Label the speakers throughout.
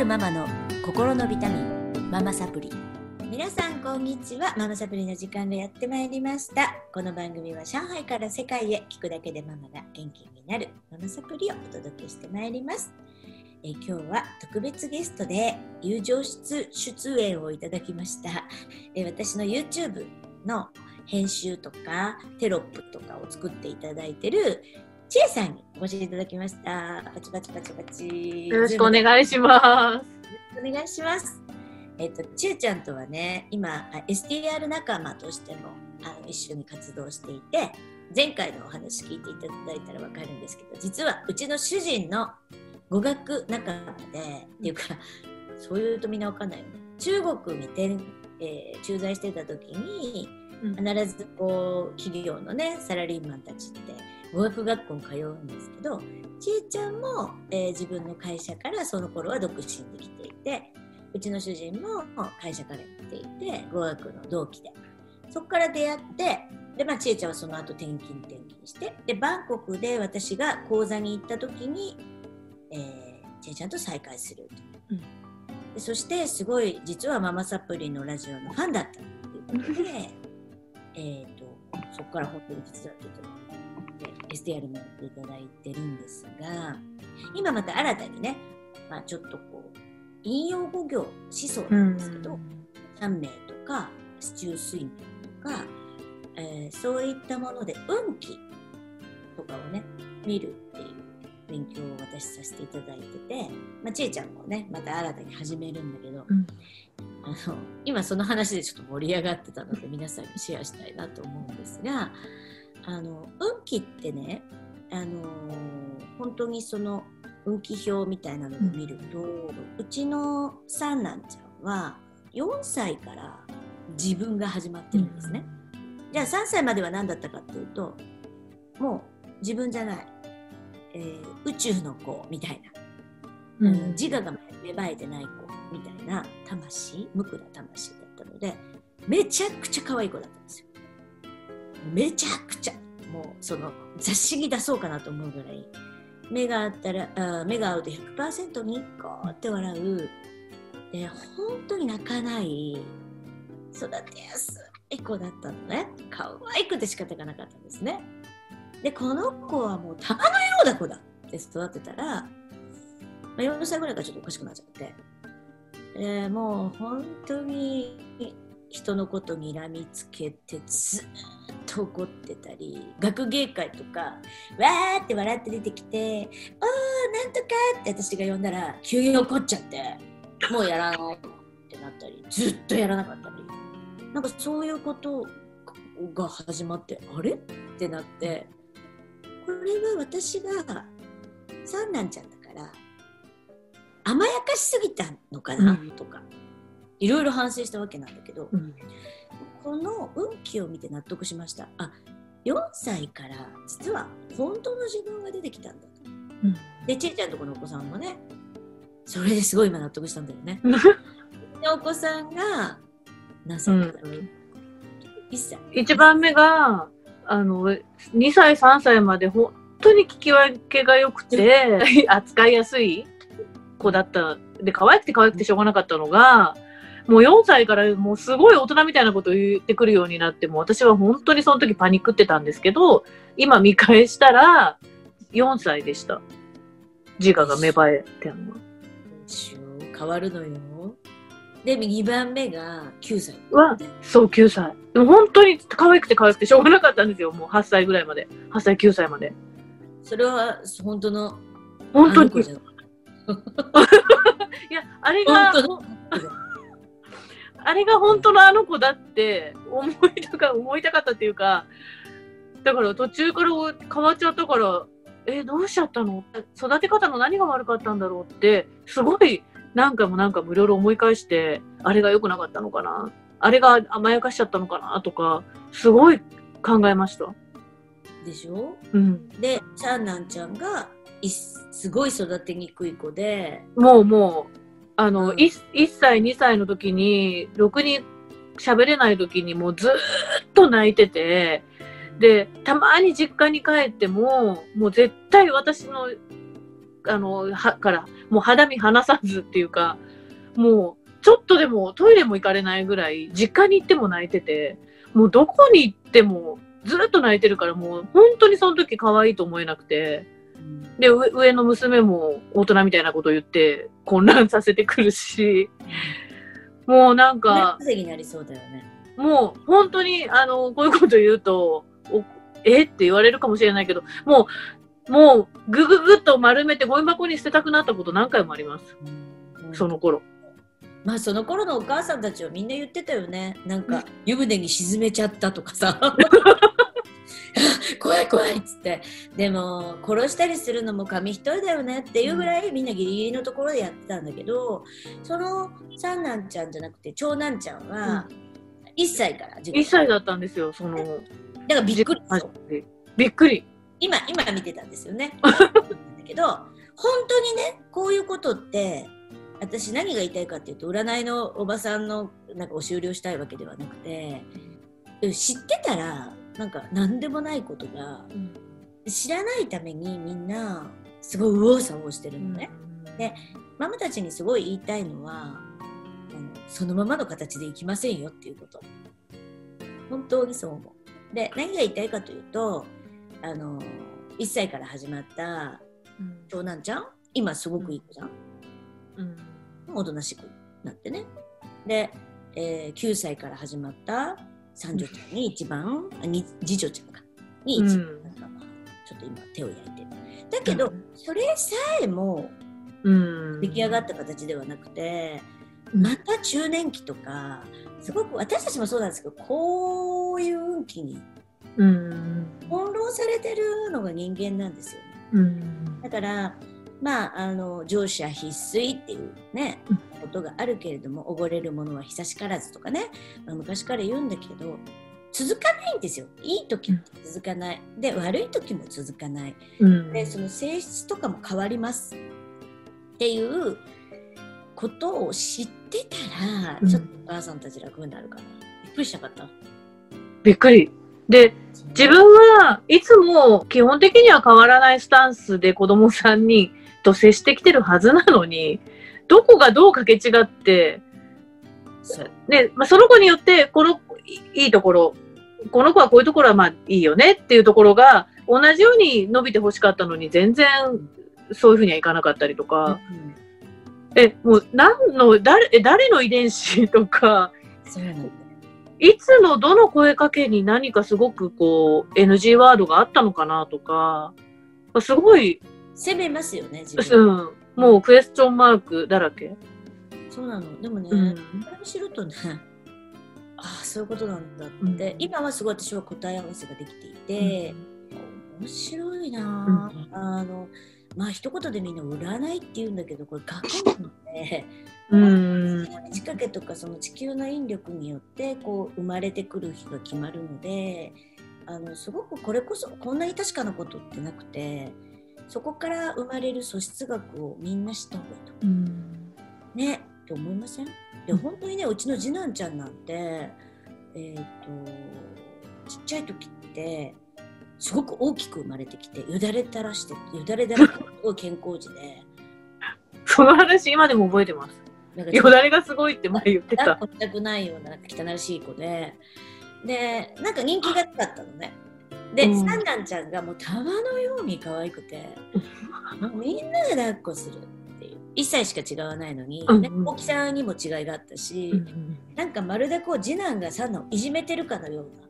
Speaker 1: るママの心のビタミンママサプリ。
Speaker 2: 皆さんこんにちは。ママサプリの時間がやってまいりました。この番組は上海から世界へ聞くだけでママが元気になるママサプリをお届けしてまいります。え今日は特別ゲストで友情出出演をいただきました。え私の YouTube の編集とかテロップとかを作っていただいてるちえさんにお越しいただきました。パチパチパチパチ。
Speaker 3: よろしくお願いします。
Speaker 2: お願いします。えっ、と、ちえちゃんとはね、今、あ STR 仲間としてもあの一緒に活動していて、前回のお話聞いていただいたらわかるんですけど、実はうちの主人の語学仲間で、っていうか、そういうとみんなわかんないよね。中国に転、えー駐在してた時に、
Speaker 3: うん
Speaker 2: 必ずこう企業のねサラリーマンたちって語学学校に通うんですけどちえちゃんも、えー自分の会社からその頃は独身で来ていてうちの主人も会社から来ていて語学の同期で。そこから出会ってで、まあ、ちえちゃんはその後転勤転勤してでバンコクで私が講座に行った時に、えー、ちえちゃんと再会すると、
Speaker 3: うん。
Speaker 2: でそしてすごい実はママサプリのラジオのファンだったっていうことでえー、とそこから本当に手伝っていただいて STR もやっていただいてるんですが今また新たにね、まあ、ちょっとこう引用語行思想なんですけど、三名とか市中水面とか、えーそういったもので運気とかをね見るっていう勉強を私させていただいてて、まあ、ちえちゃんもねまた新たに始めるんだけど、
Speaker 3: うん。
Speaker 2: あの今その話でちょっと盛り上がってたので皆さんにシェアしたいなと思うんですがあの運気ってねあの本当にその運気表みたいなのを見ると、うちの三男ちゃんは4歳から自分が始まってるんですね。じゃあ3歳までは何だったかっていうともう自分じゃない、えー宇宙の子みたいな、
Speaker 3: うん。
Speaker 2: うん自我が芽生えてない子みたいな魂無垢な魂だったのでめちゃくちゃ可愛い子だったんですよ。めちゃくちゃもうその雑誌に出そうかなと思うぐらい目があったらあ目が合うと100%ニッコって笑う。で本当に泣かない育てやすい子だったのね。可愛くて仕方がなかったんですね。でこの子はもう玉のような子だって育てたら、まあ、4歳ぐらいからちょっとおかしくなっちゃって、えーもう本当に人のことにらみつけてずっと怒ってたり学芸会とかわーって笑って出てきて「おーなんとか」って私が呼んだら急に怒っちゃってもうやらないってなったりずっとやらなかったり。なんかそういうことが始まってあれ？ってなって。れは私が三男ちゃんだから甘やかしすぎたのかな、
Speaker 3: うん。
Speaker 2: とかいろいろ反省したわけなんだけど、
Speaker 3: うん。
Speaker 2: この運気を見て納得しました。あ4歳から実は本当の自分が出てきたんだと。
Speaker 3: うん。
Speaker 2: でちいちゃんとこのお子さんもねそれですごい今納得したんだよね。でお子さんが何歳だったっけ、1歳。
Speaker 3: 一番目が、あの、2歳、3歳まで本当に聞き分けが良くて、扱いやすい子だった。で、可愛くて可愛くてしょうがなかったのが、もう4歳からもうすごい大人みたいなことを言ってくるようになって、もう私は本当にその時パニックってたんですけど、今見返したら4歳でした。自我が芽生えてるの
Speaker 2: 変わるのよで2番目が9歳
Speaker 3: はそう、9歳。でも本当に可愛くて可愛くてしょうがなかったんですよ。もう8歳ぐらいまで。8歳、9歳まで。
Speaker 2: それは本当の
Speaker 3: 本当に。いや、あれが、
Speaker 2: 本当の
Speaker 3: あれが本当のあの子だって思いたか、思いたかったっていうか、だから途中から変わっちゃったから、え、どうしちゃったの？育て方の何が悪かったんだろうって、すごい何回も何回もいろいろ思い返して、あれが良くなかったのかな？あれが甘やかしちゃったのかな？とか、すごい考えました。
Speaker 2: でしょ？
Speaker 3: うん。
Speaker 2: で三男ちゃんがいすごい育てにくい子で。
Speaker 3: もうもう、あの、
Speaker 2: うん。
Speaker 3: 1, 1歳、2歳の時に、ろくに喋れない時にもうずーっと泣いてて、で、たまに実家に帰っても、もう絶対私のあの、は、から、もう肌身離さずっていうか、もう、ちょっとでもトイレも行かれないぐらい、実家に行っても泣いてて、もうどこに行ってもずっと泣いてるから、もう本当にその時可愛いと思えなくて、で、上上の娘も大人みたいなこと言って混乱させてくるし、もうなんか、
Speaker 2: になりそうだよね。
Speaker 3: もう本当に、あの、こういうこと言うと、おえ？って言われるかもしれないけど、もう、もう、ぐぐぐっと丸めてゴミ箱に捨てたくなったこと何回もあります。その頃。
Speaker 2: まあその頃のお母さんたちはみんな言ってたよね。なんか湯船に沈めちゃったとかさ。怖い怖いっつってでも殺したりするのも紙一重だよねっていうぐらいみんなギリギリのところでやってたんだけどその三男ちゃんじゃなくて長男ちゃんは1歳から事故
Speaker 3: 1歳だったんですよ、その、
Speaker 2: だからびっくり
Speaker 3: びっくり。
Speaker 2: 今今見てたんですよね。だけど本当にねこういうことって私何が言いたいかっていうと占いのおばさんのなんかお終了したいわけではなくて知ってたらなんか何でもないことが知らないためにみんなすごい右往左往してるのね。でママたちにすごい言いたいのはそのままの形でいきませんよっていうこと。本当にそう思う。で何が言いたいかというとあの1歳から始まった
Speaker 3: うん。
Speaker 2: 長男ちゃん？今すごくいい子じゃん？
Speaker 3: うん。
Speaker 2: おとなしくなってね。で、えー9歳から始まった三女ちゃんに一番、あに次女ちゃんか。に一番、
Speaker 3: うん
Speaker 2: ちょっと今手を焼いてる。だけど、
Speaker 3: うん。
Speaker 2: それさえも
Speaker 3: うん。
Speaker 2: 出来上がった形ではなくて、また中年期とかすごく私たちもそうなんですけどこういう運気に
Speaker 3: うん。
Speaker 2: 翻弄されてるのが人間なんですよね。
Speaker 3: うん。
Speaker 2: だからまああの乗車必須っていうね
Speaker 3: うん。
Speaker 2: ことがあるけれども溺れるものは久しからずとかね、まあ昔から言うんだけど続かないんですよ。いい時って続かない。で悪い時も続かない。
Speaker 3: うん。
Speaker 2: でその性質とかも変わりますっていうことを知ってたら、
Speaker 3: うん。
Speaker 2: ちょっとお母さんたち楽になるかな。びっくりしなかった。
Speaker 3: びっくり。で、自分はいつも基本的には変わらないスタンスで子供さんにと接してきてるはずなのに、どこがどうかけ違って、
Speaker 2: そう
Speaker 3: で、まあ、その子によって、このいいいところ、この子はこういうところはまあいいよねっていうところが、同じように伸びてほしかったのに、全然そういうふうにはいかなかったりとか、
Speaker 2: うん
Speaker 3: え、もう何の、誰、え誰の遺伝子とか、いつのどの声かけに何かすごくこう NG ワードがあったのかなとか、すごい、
Speaker 2: 責めますよね自
Speaker 3: う
Speaker 2: 分
Speaker 3: ん、もうクエスチョンマークだらけ。
Speaker 2: そうなの。でもね、
Speaker 3: うん。
Speaker 2: それを知るとねああそういうことなんだって、
Speaker 3: うん。
Speaker 2: 今はすごい私は答え合わせができていて、面白いな。あ、あのまあ一言でみんな占いって言うんだけどこれ学問で
Speaker 3: うん。
Speaker 2: 満ち欠けとかその地球の引力によってこう生まれてくる日が決まるのであのすごくこれこそこんなに確かなことってなくてそこから生まれる素質学をみんな知った方がいいと
Speaker 3: うん。
Speaker 2: ねって思いません？で
Speaker 3: うん
Speaker 2: 本当にねうちの次男ちゃんなんてえっ、とちっちゃい時ってすごく大きく生まれてきてよだれ垂らしてよだれだらけの健康児で。
Speaker 3: その話今でも覚えてます。
Speaker 2: なんか
Speaker 3: よだれがすごいって前言ってた。
Speaker 2: 抱っこしたくないようななんか汚らしい子で。でなんか人気がなかったのね。で、
Speaker 3: うん。
Speaker 2: 三男ちゃんがもう玉のように可愛くてみんなで抱っこするっていう。1歳しか違わないのに、
Speaker 3: うんうん。
Speaker 2: で大きさにも違いがあったし、
Speaker 3: うん
Speaker 2: なんかまるでこう次男が三男をいじめてるかのような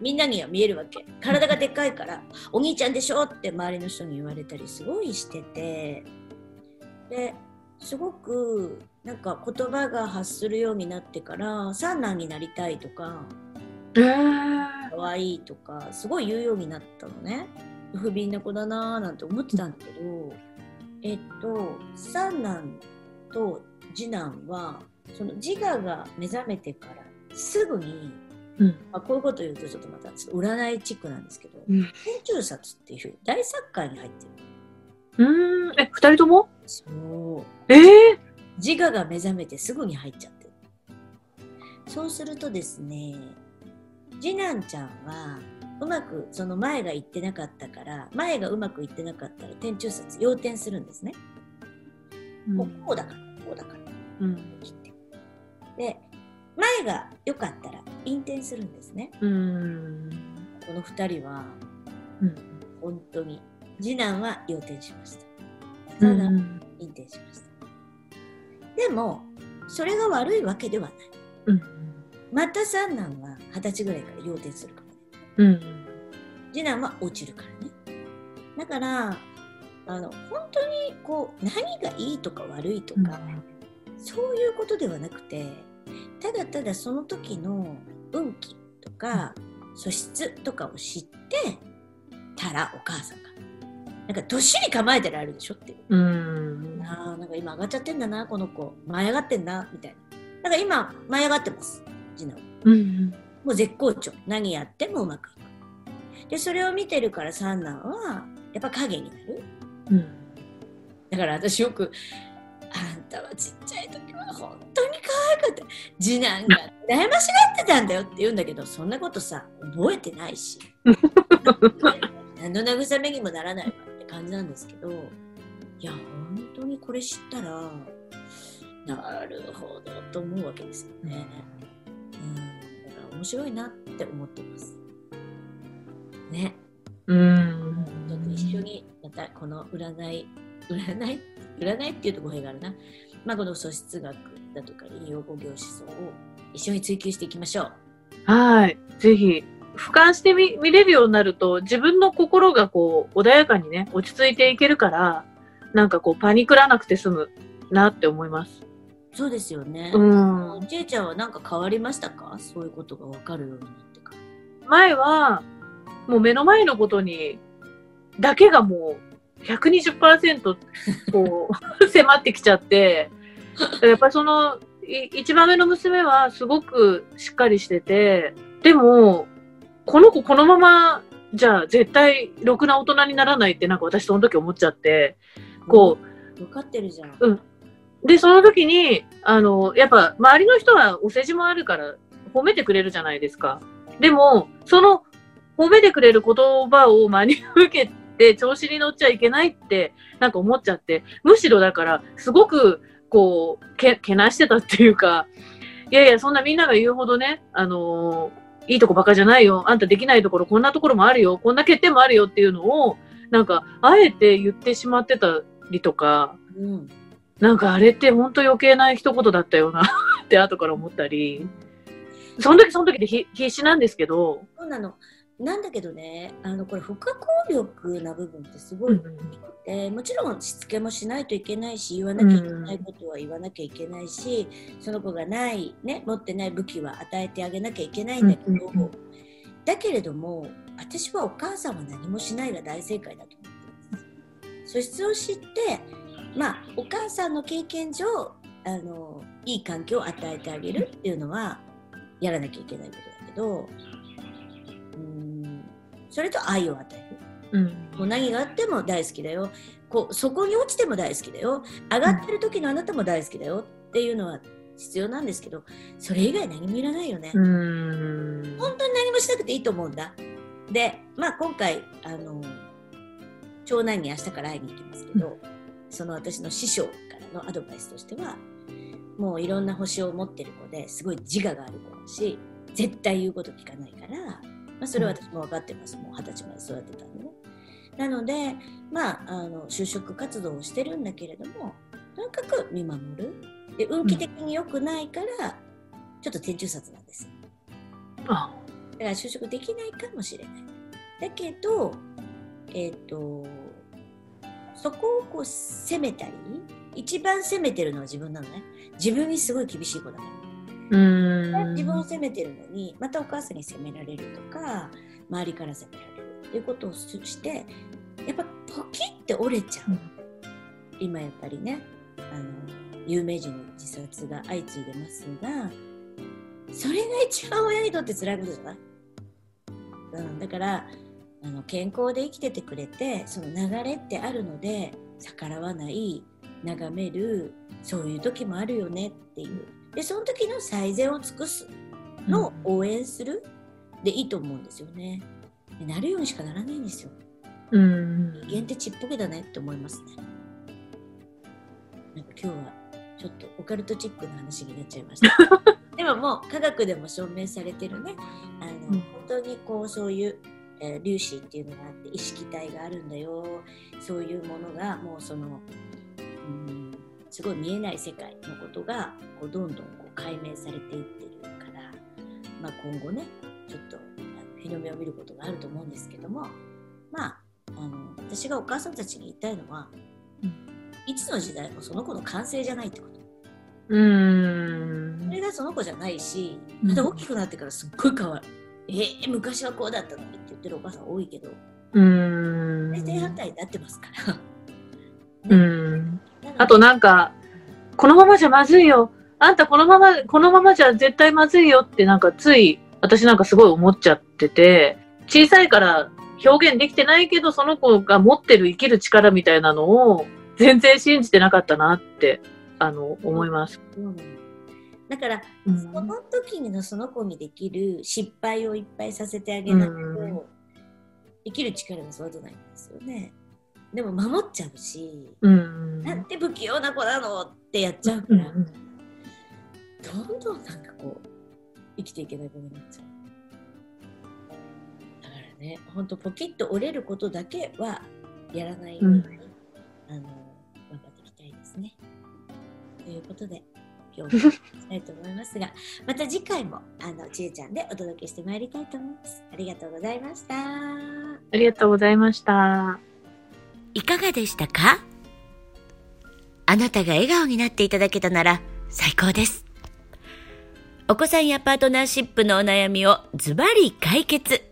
Speaker 2: みんなには見えるわけ。体がでかいから「お兄ちゃんでしょ」って周りの人に言われたりすごいしてて。ですごくなんか言葉が発するようになってから三男になりたいとか
Speaker 3: えー。
Speaker 2: 可愛いとかすごい言うようになったのね。不憫な子だなーなんて思ってたんだけどえっと三男と次男はその自我が目覚めてからすぐに、
Speaker 3: うん。
Speaker 2: まあ、こういうこと言うとちょっとまた占いチックなんですけど
Speaker 3: うん。
Speaker 2: 天中殺っていう大作界に入ってる。
Speaker 3: うーん。え、二人とも？
Speaker 2: そう。
Speaker 3: ええ
Speaker 2: 自我が目覚めてすぐに入っちゃってる。そうするとですね次男ちゃんはうまくその前がいってなかったから前がうまくいってなかったら天中殺要点するんですね。もうこうだからこうだから。
Speaker 3: うん。
Speaker 2: で前が良かったら引転するんですね。
Speaker 3: うん。
Speaker 2: この2人は
Speaker 3: うん。
Speaker 2: 本当に次男は要点しました。
Speaker 3: う
Speaker 2: 三男は
Speaker 3: ん。
Speaker 2: 引転しました。でもそれが悪いわけではない。
Speaker 3: うん。
Speaker 2: また三男は二十歳ぐらいから要点するかもね。
Speaker 3: うん。
Speaker 2: 次男は落ちるからね。だからあの本当にこう何がいいとか悪いとか、そういうことではなくてただただその時の運気とか素質とかを知ってたらお母さんがなんかどっしり構えてられるでしょっていう。
Speaker 3: うん。
Speaker 2: あーなんか今上がっちゃってんだなこの子舞い上がってんなみたいな。だから今舞い上がってます次男は。
Speaker 3: うん。
Speaker 2: もう絶好調何やってもうまくいく。でそれを見てるから三男はやっぱ影になる。
Speaker 3: うん。
Speaker 2: だから私よく「あんたはちっちゃい時は本当にかった次男が悩ましがってたんだよ」って言うんだけどそんなことさ覚えてないし 何の慰めにもならないわって感じなんですけどいや本当にこれ知ったらなるほどと思うわけですよね。うん、だから面白いなって思ってます。ね。
Speaker 3: うん。
Speaker 2: ちょっと一緒にまたこの占い占い占いっていうと語弊があるな、まあ、この素質学だとか引用語行思想を一緒に追求していきましょう
Speaker 3: はい。ぜひ、俯瞰してみ見れるようになると、自分の心がこう、穏やかにね、落ち着いていけるから、なんかこう、パニクらなくて済むなって思います。
Speaker 2: そうですよね、
Speaker 3: うん。
Speaker 2: ちえちゃんは何か変わりましたか？そういうことが分かるようになってから
Speaker 3: 前は、もう目の前のことに、だけがもう、120%こう、迫ってきちゃって、やっぱりその、い一番目の娘はすごくしっかりしてて、でも、この子このまま、じゃあ絶対ろくな大人にならないってなんか私その時思っちゃって、こう、
Speaker 2: 分かってるじゃん、
Speaker 3: で、その時に、あの、やっぱ周りの人はお世辞もあるから褒めてくれるじゃないですか。でも、その褒めてくれる言葉を真に受けて調子に乗っちゃいけないってなんか思っちゃって、むしろだからすごくこう、け、けなしてたっていうか、いやいや、そんなみんなが言うほどね、あのいいとこばかじゃないよ。あんたできないところこんなところもあるよ。こんな欠点もあるよっていうのを、なんか、あえて言ってしまってたりとか、
Speaker 2: うん、
Speaker 3: なんかあれって本当余計な一言だったよなって後から思ったり、その時その時でひ必死なんですけど、
Speaker 2: そうなのなんだけどねあのこれ不可抗力な部分ってすごいでもちろんしつけもしないといけないし言わなきゃいけないことは言わなきゃいけないし、その子がない、ね、持ってない武器は与えてあげなきゃいけないんだけど、
Speaker 3: うんうんうん。
Speaker 2: だけれども私はお母さんは何もしないが大正解だと思ってます。素質を知ってまあお母さんの経験上あのいい環境を与えてあげるっていうのはやらなきゃいけないことだけどうんそれと愛を与える。
Speaker 3: うん。
Speaker 2: もう何があっても大好きだよ。こうそこに落ちても大好きだよ。上がってる時のあなたも大好きだよ。っていうのは必要なんですけどそれ以外何もいらないよね、
Speaker 3: うーん。
Speaker 2: 本当に何もしなくていいと思うんだ。でまあ今回あの長男に明日から会いに行きますけど、その私の師匠からのアドバイスとしてはもういろんな星を持ってる子ですごい自我がある子だし絶対言うこと聞かないから、まあ、それは私も分かってます。もう二十歳まで育てたんでね。なのでまああの就職活動をしてるんだけれどもとにかく見守る。で運気的に良くないから、ちょっと天中殺なんですだから就職できないかもしれない。だけど、えっ、と、そこをこう責めたり、一番責めてるのは自分なのね。自分にすごい厳しい子だから。
Speaker 3: うーん。
Speaker 2: 自分を責めてるのに、またお母さんに責められるとか、周りから責められるっていうことをして、やっぱポキって折れちゃう。今やっぱりね、あの、有名人の自殺が相次いでますが、それが一番親にとって辛いことじゃない、うん、だからあの健康で生きててくれてその流れってあるので逆らわない眺めるそういう時もあるよねっていうでその時の最善を尽くすのを応援するでいいと思うんですよね。でなるようにしかならないんですよ。
Speaker 3: うん。
Speaker 2: 人間ってちっぽけだねって思いますね。なんか今日はちょっとオカルトチックな話になっちゃいました。でももう科学でも証明されてるね、あの、
Speaker 3: うん
Speaker 2: 本当にこうそういう、えー粒子っていうのがあって意識体があるんだよ。そういうものがもうその、うん、すごい見えない世界のことがこうどんどんこう解明されていってるから、まあ、今後ねちょっと日の目を見ることがあると思うんですけどもまああの私がお母さんたちに言いたいのは、
Speaker 3: うん
Speaker 2: いつの時代もその子の完成じゃないってこと
Speaker 3: うん
Speaker 2: そ。れがその子じゃないし
Speaker 3: うん
Speaker 2: また大きくなってからすっごい変わる、えー、昔はこうだったのにって言ってるお母さん多いけど
Speaker 3: うん。
Speaker 2: 大体反対になってますから。
Speaker 3: うん。あとなんか、このままじゃまずいよ。あんたこのまま、このままじゃ絶対まずいよってなんかつい、私なんかすごい思っちゃってて、小さいから表現できてないけど、その子が持ってる生きる力みたいなのを全然信じてなかったなって、あの、思います。
Speaker 2: だから、
Speaker 3: うん
Speaker 2: その時のその子にできる失敗をいっぱいさせてあげないと、
Speaker 3: うん
Speaker 2: 生きる力が育たないんですよね。でも守っちゃうし、
Speaker 3: うん。
Speaker 2: なんて不器用な子なのってやっちゃうから、
Speaker 3: うん
Speaker 2: どんどんなんかこう、生きていけない子になっちゃう。だからね、ほんとポキッと折れることだけはやらないように、
Speaker 3: うん
Speaker 2: あの、頑張っていきたいですね。ということで、今日もしたいと思いますが、また次回も、あの、ちえちゃんでお届けしてまいりたいと思います。ありがとうございました。
Speaker 3: ありがとうございました。
Speaker 1: いかがでしたか？あなたが笑顔になっていただけたなら最高です。お子さんやパートナーシップのお悩みをズバリ解決。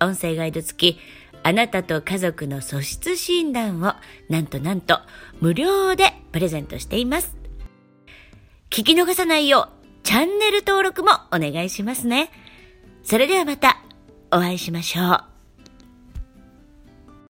Speaker 1: 音声ガイド付き、あなたと家族の素質診断をなんとなんと無料でプレゼントしています。聞き逃さないようチャンネル登録もお願いしますね。それではまたお会いしましょう。